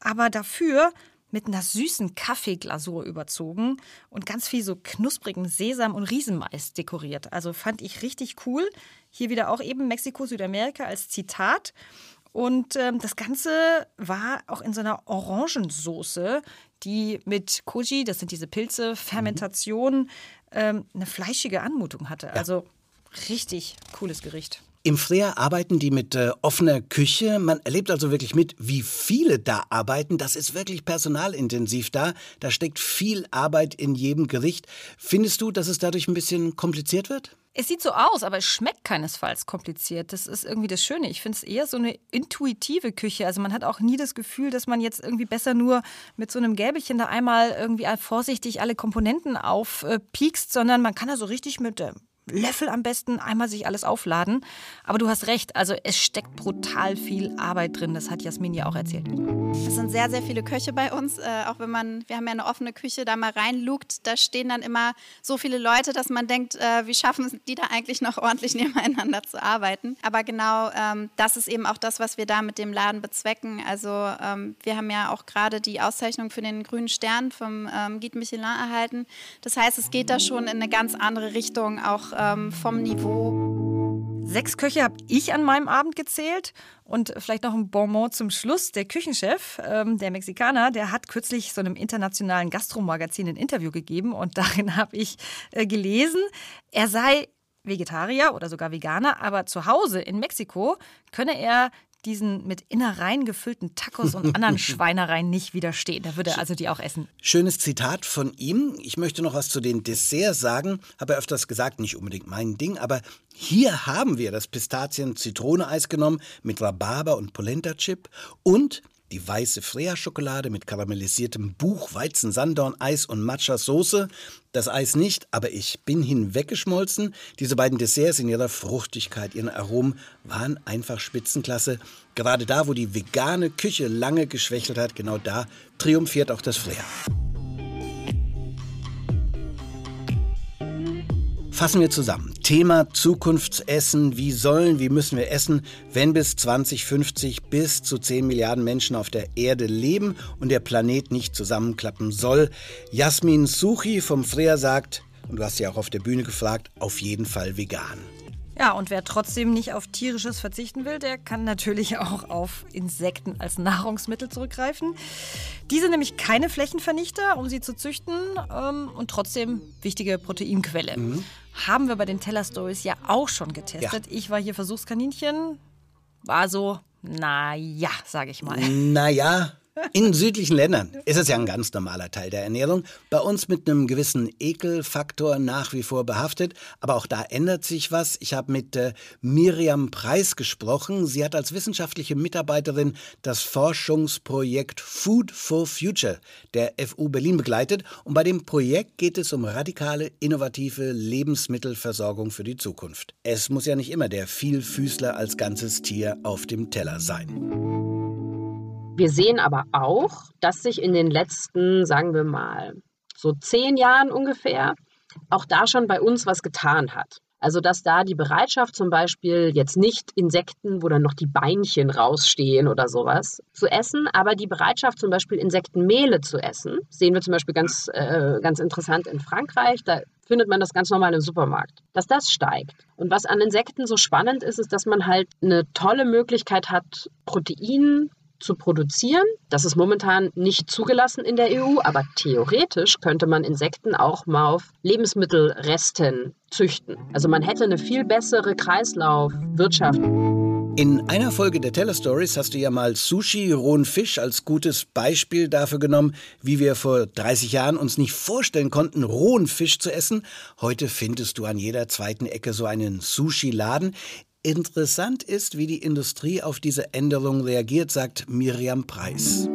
aber dafür mit einer süßen Kaffeeglasur überzogen und ganz viel so knusprigen Sesam und Riesenmais dekoriert. Also fand ich richtig cool. Hier wieder auch eben Mexiko, Südamerika als Zitat. Und ähm, das Ganze war auch in so einer Orangensoße, die mit Koji, das sind diese Pilze, Fermentation, ähm, eine fleischige Anmutung hatte. Also richtig cooles Gericht. Im Freya arbeiten die mit äh, offener Küche. Man erlebt also wirklich mit, wie viele da arbeiten. Das ist wirklich personalintensiv da. Da steckt viel Arbeit in jedem Gericht. Findest du, dass es dadurch ein bisschen kompliziert wird? Es sieht so aus, aber es schmeckt keinesfalls kompliziert. Das ist irgendwie das Schöne. Ich finde es eher so eine intuitive Küche. Also man hat auch nie das Gefühl, dass man jetzt irgendwie besser nur mit so einem Gäbelchen da einmal irgendwie vorsichtig alle Komponenten aufpiekst, sondern man kann da so richtig mit äh, Löffel am besten einmal sich alles aufladen. Aber du hast recht, also es steckt brutal viel Arbeit drin. Das hat Jasmin ja auch erzählt. Es sind sehr, sehr viele Köche bei uns. Äh, auch wenn man, wir haben ja eine offene Küche, da mal reinlugt, da stehen dann immer so viele Leute, dass man denkt, äh, wie schaffen die da eigentlich noch ordentlich (laughs) nebeneinander zu arbeiten. Aber genau ähm, das ist eben auch das, was wir da mit dem Laden bezwecken. Also ähm, wir haben ja auch gerade die Auszeichnung für den grünen Stern vom ähm, Guide Michelin erhalten. Das heißt, es geht da schon in eine ganz andere Richtung, auch ähm, vom Niveau. Sechs Köche habe ich an meinem Abend gezählt und vielleicht noch ein Bonbon zum Schluss. Der Küchenchef, ähm, der Mexikaner, der hat kürzlich so einem internationalen Gastromagazin ein Interview gegeben und (laughs) darin habe ich äh, gelesen, er sei Vegetarier oder sogar Veganer, aber zu Hause in Mexiko könne er diesen mit Innereien gefüllten Tacos und anderen (laughs) Schweinereien nicht widerstehen. Da würde er also die auch essen. Schönes Zitat von ihm. Ich möchte noch was zu den Desserts sagen. Habe er öfters gesagt, nicht unbedingt mein Ding, aber hier haben wir das Pistazien-Zitrone-Eis genommen mit Rhabarber und Polenta-Chip und die weiße Freia-Schokolade mit karamellisiertem Buch, Weizen, Sanddorn-Eis und Matcha-Soße. Das Eis nicht, aber ich bin hinweggeschmolzen. Diese beiden Desserts in ihrer Fruchtigkeit, ihren Aromen waren einfach Spitzenklasse. Gerade da, wo die vegane Küche lange geschwächelt hat, genau da triumphiert auch das Flair. Fassen wir zusammen. Thema Zukunftsessen. Wie sollen, wie müssen wir essen, wenn bis 2050 bis zu 10 Milliarden Menschen auf der Erde leben und der Planet nicht zusammenklappen soll? Jasmin Suchi vom Freer sagt, und du hast ja auch auf der Bühne gefragt, auf jeden Fall vegan. Ja, und wer trotzdem nicht auf tierisches verzichten will, der kann natürlich auch auf Insekten als Nahrungsmittel zurückgreifen. Die sind nämlich keine Flächenvernichter, um sie zu züchten ähm, und trotzdem wichtige Proteinquelle. Mhm. Haben wir bei den Teller Stories ja auch schon getestet. Ja. Ich war hier Versuchskaninchen, war so, naja, sage ich mal. Naja, in südlichen Ländern ist es ja ein ganz normaler Teil der Ernährung. Bei uns mit einem gewissen Ekelfaktor nach wie vor behaftet. Aber auch da ändert sich was. Ich habe mit äh, Miriam Preis gesprochen. Sie hat als wissenschaftliche Mitarbeiterin das Forschungsprojekt Food for Future der FU Berlin begleitet. Und bei dem Projekt geht es um radikale, innovative Lebensmittelversorgung für die Zukunft. Es muss ja nicht immer der Vielfüßler als ganzes Tier auf dem Teller sein. Wir sehen aber auch, dass sich in den letzten, sagen wir mal, so zehn Jahren ungefähr, auch da schon bei uns was getan hat. Also dass da die Bereitschaft zum Beispiel jetzt nicht Insekten, wo dann noch die Beinchen rausstehen oder sowas, zu essen, aber die Bereitschaft zum Beispiel Insektenmehle zu essen, sehen wir zum Beispiel ganz, äh, ganz interessant in Frankreich. Da findet man das ganz normal im Supermarkt, dass das steigt. Und was an Insekten so spannend ist, ist, dass man halt eine tolle Möglichkeit hat, Protein zu produzieren. Das ist momentan nicht zugelassen in der EU, aber theoretisch könnte man Insekten auch mal auf Lebensmittelresten züchten. Also man hätte eine viel bessere Kreislaufwirtschaft. In einer Folge der Teller Stories hast du ja mal Sushi, rohen Fisch als gutes Beispiel dafür genommen, wie wir vor 30 Jahren uns nicht vorstellen konnten, rohen Fisch zu essen. Heute findest du an jeder zweiten Ecke so einen Sushi-Laden. Interessant ist, wie die Industrie auf diese Änderung reagiert, sagt Miriam Preis.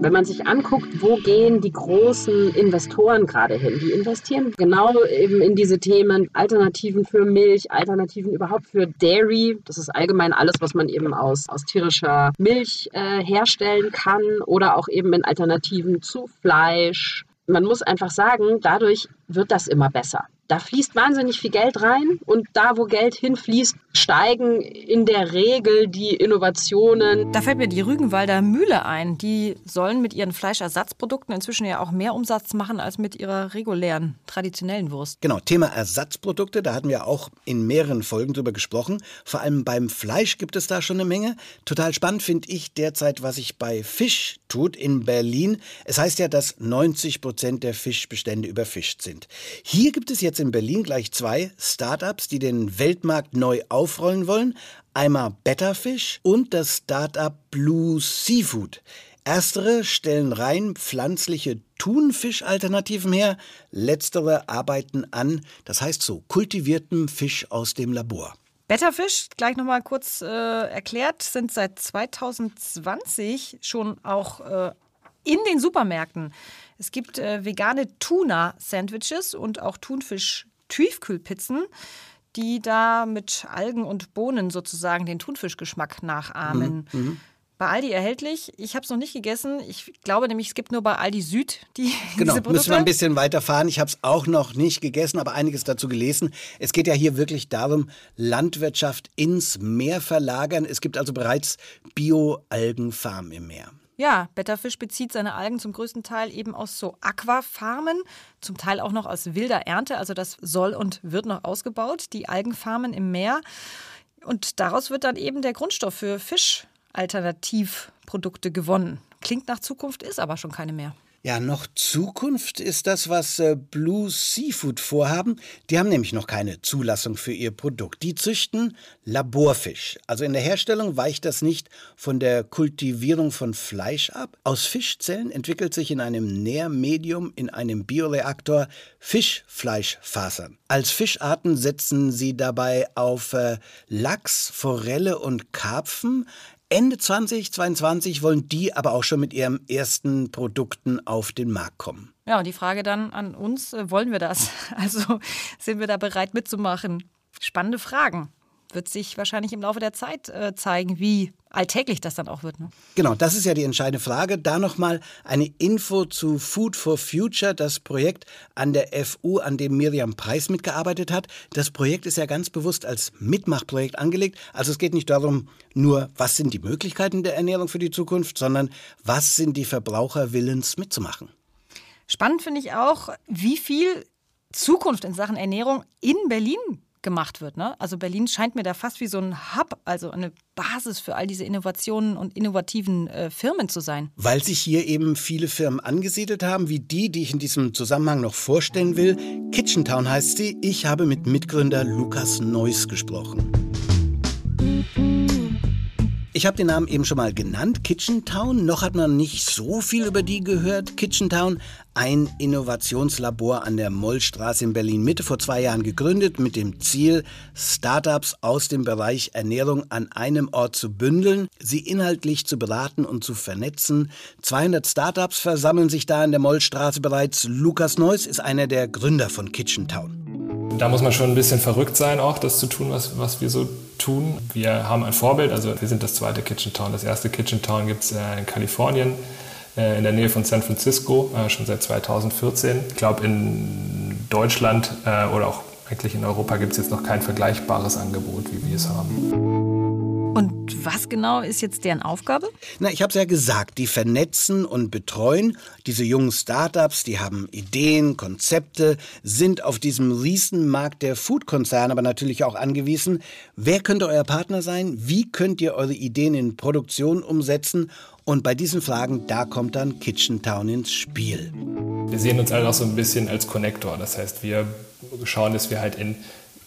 Wenn man sich anguckt, wo gehen die großen Investoren gerade hin? Die investieren genau eben in diese Themen Alternativen für Milch, Alternativen überhaupt für Dairy. Das ist allgemein alles, was man eben aus, aus tierischer Milch äh, herstellen kann oder auch eben in Alternativen zu Fleisch. Man muss einfach sagen, dadurch wird das immer besser. Da fließt wahnsinnig viel Geld rein und da, wo Geld hinfließt, steigen in der Regel die Innovationen. Da fällt mir die Rügenwalder Mühle ein. Die sollen mit ihren Fleischersatzprodukten inzwischen ja auch mehr Umsatz machen als mit ihrer regulären, traditionellen Wurst. Genau, Thema Ersatzprodukte, da hatten wir auch in mehreren Folgen drüber gesprochen. Vor allem beim Fleisch gibt es da schon eine Menge. Total spannend finde ich derzeit, was sich bei Fisch tut in Berlin. Es heißt ja, dass 90 Prozent der Fischbestände überfischt sind. Hier gibt es jetzt in Berlin gleich zwei Startups, die den Weltmarkt neu aufrollen wollen. Einmal Betterfish und das Startup Blue Seafood. Erstere stellen rein pflanzliche Thunfischalternativen her, letztere arbeiten an, das heißt so, kultiviertem Fisch aus dem Labor. Betterfisch, gleich nochmal kurz äh, erklärt, sind seit 2020 schon auch äh, in den Supermärkten. Es gibt äh, vegane Tuna-Sandwiches und auch Thunfisch-Tiefkühlpizzen, die da mit Algen und Bohnen sozusagen den Thunfischgeschmack nachahmen. Mhm. Mhm. Bei Aldi erhältlich. Ich habe es noch nicht gegessen. Ich glaube nämlich, es gibt nur bei Aldi Süd die (laughs) Genau, diese müssen wir ein bisschen weiterfahren. Ich habe es auch noch nicht gegessen, aber einiges dazu gelesen. Es geht ja hier wirklich darum, Landwirtschaft ins Meer verlagern. Es gibt also bereits Bio-Algenfarmen im Meer. Ja, Betterfisch bezieht seine Algen zum größten Teil eben aus so Aquafarmen, zum Teil auch noch aus wilder Ernte. Also das soll und wird noch ausgebaut, die Algenfarmen im Meer. Und daraus wird dann eben der Grundstoff für Fischalternativprodukte gewonnen. Klingt nach Zukunft, ist aber schon keine mehr. Ja, noch Zukunft ist das, was äh, Blue Seafood vorhaben. Die haben nämlich noch keine Zulassung für ihr Produkt. Die züchten Laborfisch. Also in der Herstellung weicht das nicht von der Kultivierung von Fleisch ab. Aus Fischzellen entwickelt sich in einem Nährmedium in einem Bioreaktor Fischfleischfasern. Als Fischarten setzen sie dabei auf äh, Lachs, Forelle und Karpfen. Ende 2022 wollen die aber auch schon mit ihren ersten Produkten auf den Markt kommen. Ja, und die Frage dann an uns, äh, wollen wir das? (laughs) Also sind wir da bereit mitzumachen? Spannende Fragen wird sich wahrscheinlich im Laufe der Zeit äh, zeigen, wie alltäglich das dann auch wird. Ne? Genau, das ist ja die entscheidende Frage. Da nochmal eine Info zu Food for Future, das Projekt an der FU, an dem Miriam Preis mitgearbeitet hat. Das Projekt ist ja ganz bewusst als Mitmachprojekt angelegt. Also es geht nicht darum, nur was sind die Möglichkeiten der Ernährung für die Zukunft, sondern was sind die Verbraucher willens mitzumachen. Spannend finde ich auch, wie viel Zukunft in Sachen Ernährung in Berlin gemacht wird. Ne? Also Berlin scheint mir da fast wie so ein Hub, also eine Basis für all diese Innovationen und innovativen äh, Firmen zu sein. Weil sich hier eben viele Firmen angesiedelt haben, wie die, die ich in diesem Zusammenhang noch vorstellen will. Kitchen Town heißt sie. Ich habe mit Mitgründer Lukas Neuss gesprochen. Ich habe den Namen eben schon mal genannt, Kitchen Town. Noch hat man nicht so viel über die gehört. Kitchen Town, ein Innovationslabor an der Mollstraße in Berlin Mitte vor zwei Jahren gegründet mit dem Ziel, Startups aus dem Bereich Ernährung an einem Ort zu bündeln, sie inhaltlich zu beraten und zu vernetzen. 200 Startups versammeln sich da an der Mollstraße bereits. Lukas Neuss ist einer der Gründer von Kitchen Town. Da muss man schon ein bisschen verrückt sein, auch das zu tun, was, was wir so tun. Wir haben ein Vorbild, also wir sind das zweite Kitchen Town. Das erste Kitchen Town gibt es äh, in Kalifornien, äh, in der Nähe von San Francisco, äh, schon seit 2014. Ich glaube, in Deutschland oder auch eigentlich in Europa gibt es jetzt noch kein vergleichbares Angebot, wie wir es haben. Und was genau ist jetzt deren Aufgabe? Na, ich habe es ja gesagt, die vernetzen und betreuen diese jungen Startups, die haben Ideen, Konzepte, sind auf diesem Riesenmarkt der Foodkonzerne aber natürlich auch angewiesen. Wer könnte euer Partner sein? Wie könnt ihr eure Ideen in Produktion umsetzen? Und bei diesen Fragen, da kommt dann Kitchen Town ins Spiel. Wir sehen uns halt auch so ein bisschen als Connector. Das heißt, wir schauen, dass wir halt in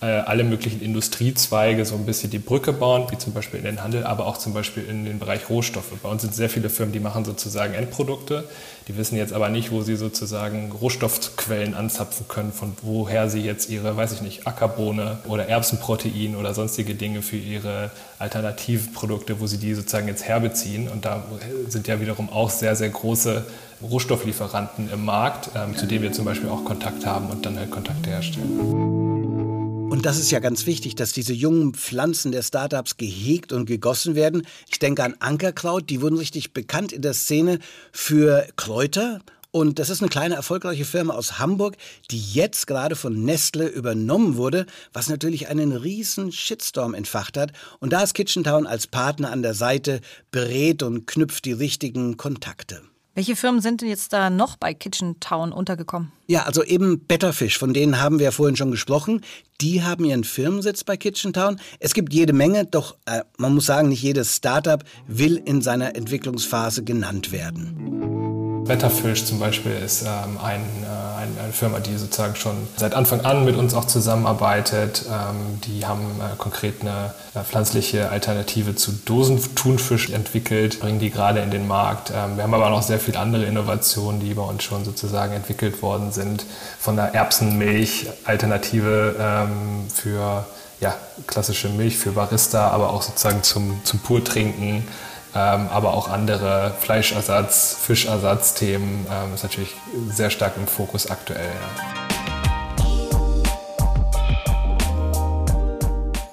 alle möglichen Industriezweige so ein bisschen die Brücke bauen, wie zum Beispiel in den Handel, aber auch zum Beispiel in den Bereich Rohstoffe. Bei uns sind sehr viele Firmen, die machen sozusagen Endprodukte, die wissen jetzt aber nicht, wo sie sozusagen Rohstoffquellen anzapfen können, von woher sie jetzt ihre, weiß ich nicht, Ackerbohne oder Erbsenprotein oder sonstige Dinge für ihre Alternativprodukte, wo sie die sozusagen jetzt herbeziehen. Und da sind ja wiederum auch sehr, sehr große Rohstofflieferanten im Markt, ähm, zu denen wir zum Beispiel auch Kontakt haben und dann halt Kontakte herstellen. Und das ist ja ganz wichtig, dass diese jungen Pflanzen der Startups gehegt und gegossen werden. Ich denke an Ankerkraut, die wurden richtig bekannt in der Szene für Kräuter. Und das ist eine kleine erfolgreiche Firma aus Hamburg, die jetzt gerade von Nestle übernommen wurde, was natürlich einen riesen Shitstorm entfacht hat. Und da ist Kitchen Town als Partner an der Seite, berät und knüpft die richtigen Kontakte. Welche Firmen sind denn jetzt da noch bei Kitchen Town untergekommen? Ja, also eben Betterfish, von denen haben wir ja vorhin schon gesprochen. Die haben ihren Firmensitz bei Kitchen Town. Es gibt jede Menge, doch äh, man muss sagen, nicht jedes Startup will in seiner Entwicklungsphase genannt werden. Betterfish zum Beispiel ist ähm, ein äh eine Firma, die sozusagen schon seit Anfang an mit uns auch zusammenarbeitet. Ähm, die haben äh, konkret eine äh, pflanzliche Alternative zu Dosenthunfisch entwickelt, bringen die gerade in den Markt. Ähm, wir haben aber noch sehr viele andere Innovationen, die bei uns schon sozusagen entwickelt worden sind. Von der Erbsenmilch-Alternative ähm, für ja, klassische Milch für Barista, aber auch sozusagen zum, zum Purtrinken ähm, aber auch andere Fleischersatz, Fischersatzthemen ähm, ist natürlich sehr stark im Fokus aktuell. Ja.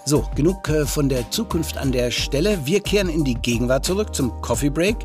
So, genug äh, von der Zukunft an der Stelle. Wir kehren in die Gegenwart zurück zum Coffee Break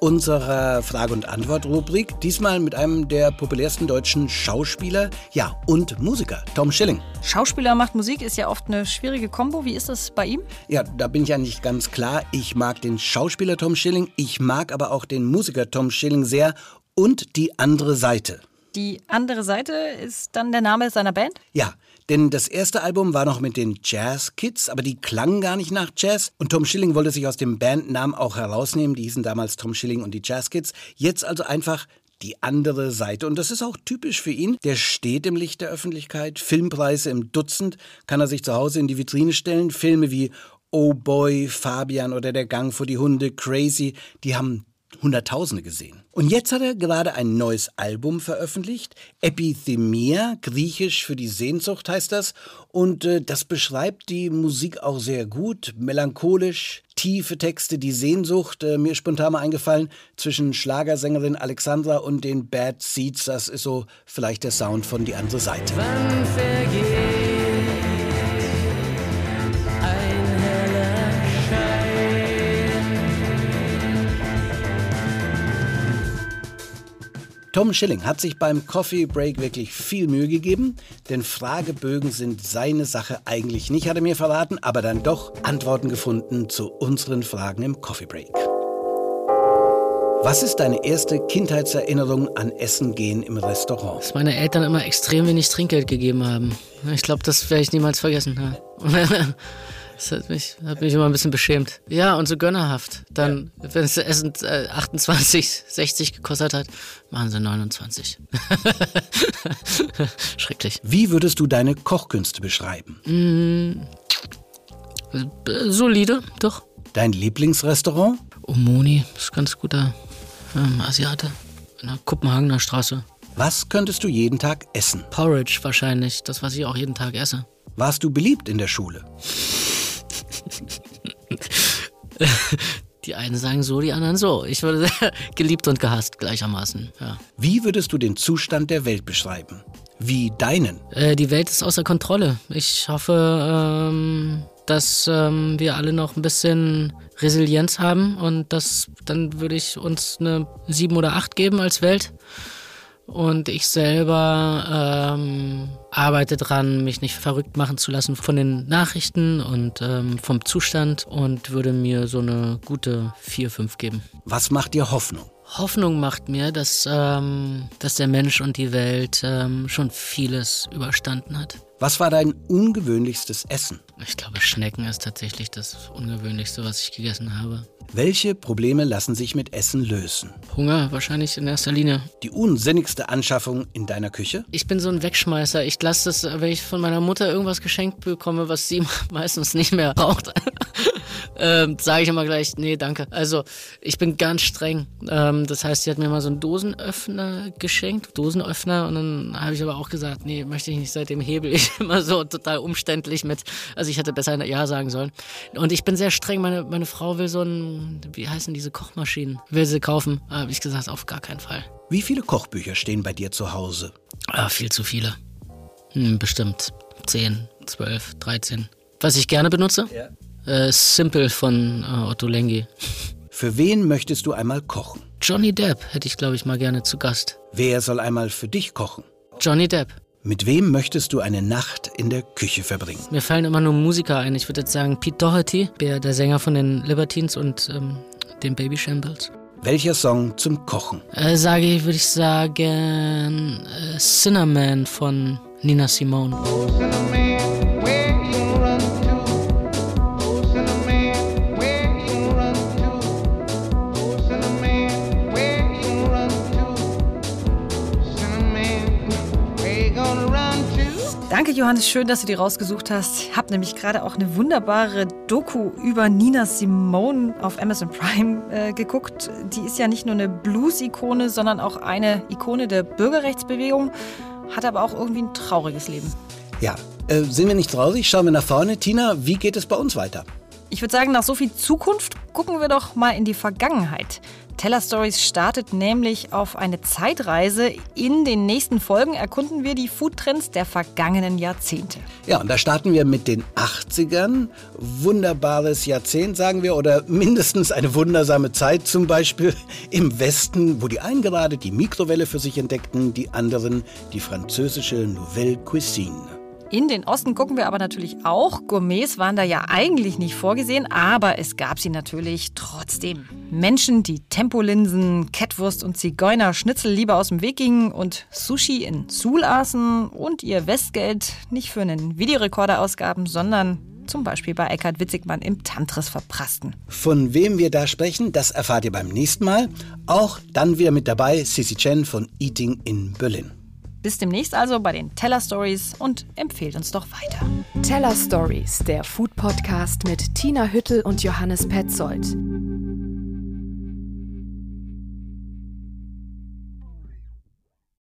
unserer Frage- und Antwort-Rubrik. Diesmal mit einem der populärsten deutschen Schauspieler, ja, und Musiker, Tom Schilling. Schauspieler macht Musik ist ja oft eine schwierige Kombo. Wie ist das bei ihm? Ja, da bin ich eigentlich ganz klar. Ich mag den Schauspieler Tom Schilling, ich mag aber auch den Musiker Tom Schilling sehr und die andere Seite. Die andere Seite ist dann der Name seiner Band? Ja, denn das erste Album war noch mit den Jazz Kids, aber die klangen gar nicht nach Jazz. Und Tom Schilling wollte sich aus dem Bandnamen auch herausnehmen. Die hießen damals Tom Schilling und die Jazz Kids. Jetzt also einfach die andere Seite. Und das ist auch typisch für ihn. Der steht im Licht der Öffentlichkeit. Filmpreise im Dutzend kann er sich zu Hause in die Vitrine stellen. Filme wie Oh Boy, Fabian oder Der Gang vor die Hunde, Crazy, die haben Hunderttausende gesehen. Und jetzt hat er gerade ein neues Album veröffentlicht, Epithemia, griechisch für die Sehnsucht heißt das. Und äh, das beschreibt die Musik auch sehr gut, melancholisch, tiefe Texte, die Sehnsucht. Äh, mir spontan mal eingefallen, zwischen Schlagersängerin Alexandra und den Bad Seeds, das ist so vielleicht der Sound von Die andere Seite. Wann vergeht Tom Schilling hat sich beim Coffee Break wirklich viel Mühe gegeben, denn Fragebögen sind seine Sache eigentlich nicht, hat er mir verraten, aber dann doch Antworten gefunden zu unseren Fragen im Coffee Break. Was ist deine erste Kindheitserinnerung an Essen gehen im Restaurant? Dass meine Eltern immer extrem wenig Trinkgeld gegeben haben. Ich glaube, das werde ich niemals vergessen. Ja. (laughs) Das hat mich, hat mich immer ein bisschen beschämt. Ja, und so gönnerhaft. Dann, ja. wenn das Essen äh, 28, 60 gekostet hat, machen sie 29. (laughs) Schrecklich. Wie würdest du deine Kochkünste beschreiben? Mm, solide, doch. Dein Lieblingsrestaurant? Omoni, ist ganz guter ähm, Asiate. In der Kopenhagener Straße. Was könntest du jeden Tag essen? Porridge wahrscheinlich, das, was ich auch jeden Tag esse. Warst du beliebt in der Schule? (laughs) Die einen sagen so, die anderen so. Ich würde (laughs) geliebt und gehasst gleichermaßen. Ja. Wie würdest du den Zustand der Welt beschreiben? Wie deinen? Äh, die Welt ist außer Kontrolle. Ich hoffe, ähm, dass ähm, wir alle noch ein bisschen Resilienz haben und das, dann würde ich uns eine 7 oder 8 geben als Welt. Und ich selber ähm, arbeite dran, mich nicht verrückt machen zu lassen von den Nachrichten und ähm, vom Zustand und würde mir so eine gute 4, 5 geben. Was macht dir Hoffnung? Hoffnung macht mir, dass, ähm, dass der Mensch und die Welt ähm, schon vieles überstanden hat. Was war dein ungewöhnlichstes Essen? Ich glaube, Schnecken ist tatsächlich das Ungewöhnlichste, was ich gegessen habe. Welche Probleme lassen sich mit Essen lösen? Hunger wahrscheinlich in erster Linie. Die unsinnigste Anschaffung in deiner Küche? Ich bin so ein Wegschmeißer. Ich lasse das, wenn ich von meiner Mutter irgendwas geschenkt bekomme, was sie (laughs) meistens nicht mehr braucht, ähm, sage ich immer gleich, nee, danke. Also ich bin ganz streng. Ähm, das heißt, sie hat mir mal so einen Dosenöffner geschenkt, Dosenöffner, und dann habe ich aber auch gesagt, nee, möchte ich nicht. Seitdem hebel ich (laughs) immer so total umständlich mit. Also ich hätte besser Ja sagen sollen. Und ich bin sehr streng. Meine, meine Frau will so ein, wie heißen diese Kochmaschinen? Will sie kaufen? Habe ich gesagt, auf gar keinen Fall. Wie viele Kochbücher stehen bei dir zu Hause? Ah, viel zu viele. Hm, bestimmt 10, 12, 13. Was ich gerne benutze? Ja. Äh, Simple von äh, Otto Lengi. Für wen möchtest du einmal kochen? Johnny Depp hätte ich, glaube ich, mal gerne zu Gast. Wer soll einmal für dich kochen? Johnny Depp. Mit wem möchtest du eine Nacht in der Küche verbringen? Mir fallen immer nur Musiker ein. Ich würde jetzt sagen Pete Doherty, der, der Sänger von den Libertines und ähm, den Baby Shambles. Welcher Song zum Kochen? Äh, sage ich, würde ich sagen äh, Cinnamon von Nina Simone. Oh, Danke, Johannes. Schön, dass du die rausgesucht hast. Ich habe nämlich gerade auch eine wunderbare Doku über Nina Simone auf Amazon Prime äh, geguckt. Die ist ja nicht nur eine Blues-Ikone, sondern auch eine Ikone der Bürgerrechtsbewegung, hat aber auch irgendwie ein trauriges Leben. Ja, äh, sind wir nicht traurig? Schauen wir nach vorne. Tina, wie geht es bei uns weiter? Ich würde sagen, nach so viel Zukunft gucken wir doch mal in die Vergangenheit. Teller Stories startet nämlich auf eine Zeitreise. In den nächsten Folgen erkunden wir die Foodtrends der vergangenen Jahrzehnte. Ja, und da starten wir mit den 80ern. Wunderbares Jahrzehnt, sagen wir, oder mindestens eine wundersame Zeit, zum Beispiel im Westen, wo die einen gerade die Mikrowelle für sich entdeckten, die anderen die französische Nouvelle Cuisine. In den Osten gucken wir aber natürlich auch. Gourmets waren da ja eigentlich nicht vorgesehen, aber es gab sie natürlich trotzdem. Menschen, die Tempolinsen, Kettwurst und Zigeuner-Schnitzel lieber aus dem Weg gingen und Sushi in Suhl aßen und ihr Westgeld nicht für einen Videorekorder ausgaben, sondern zum Beispiel bei Eckhard Witzigmann im Tantris verprassten. Von wem wir da sprechen, das erfahrt ihr beim nächsten Mal. Auch dann wieder mit dabei Sissy Chen von Eating in Berlin. Bis demnächst also bei den Teller Stories und empfehlt uns doch weiter. Teller Stories, der Food Podcast mit Tina Hüttel und Johannes Petzold.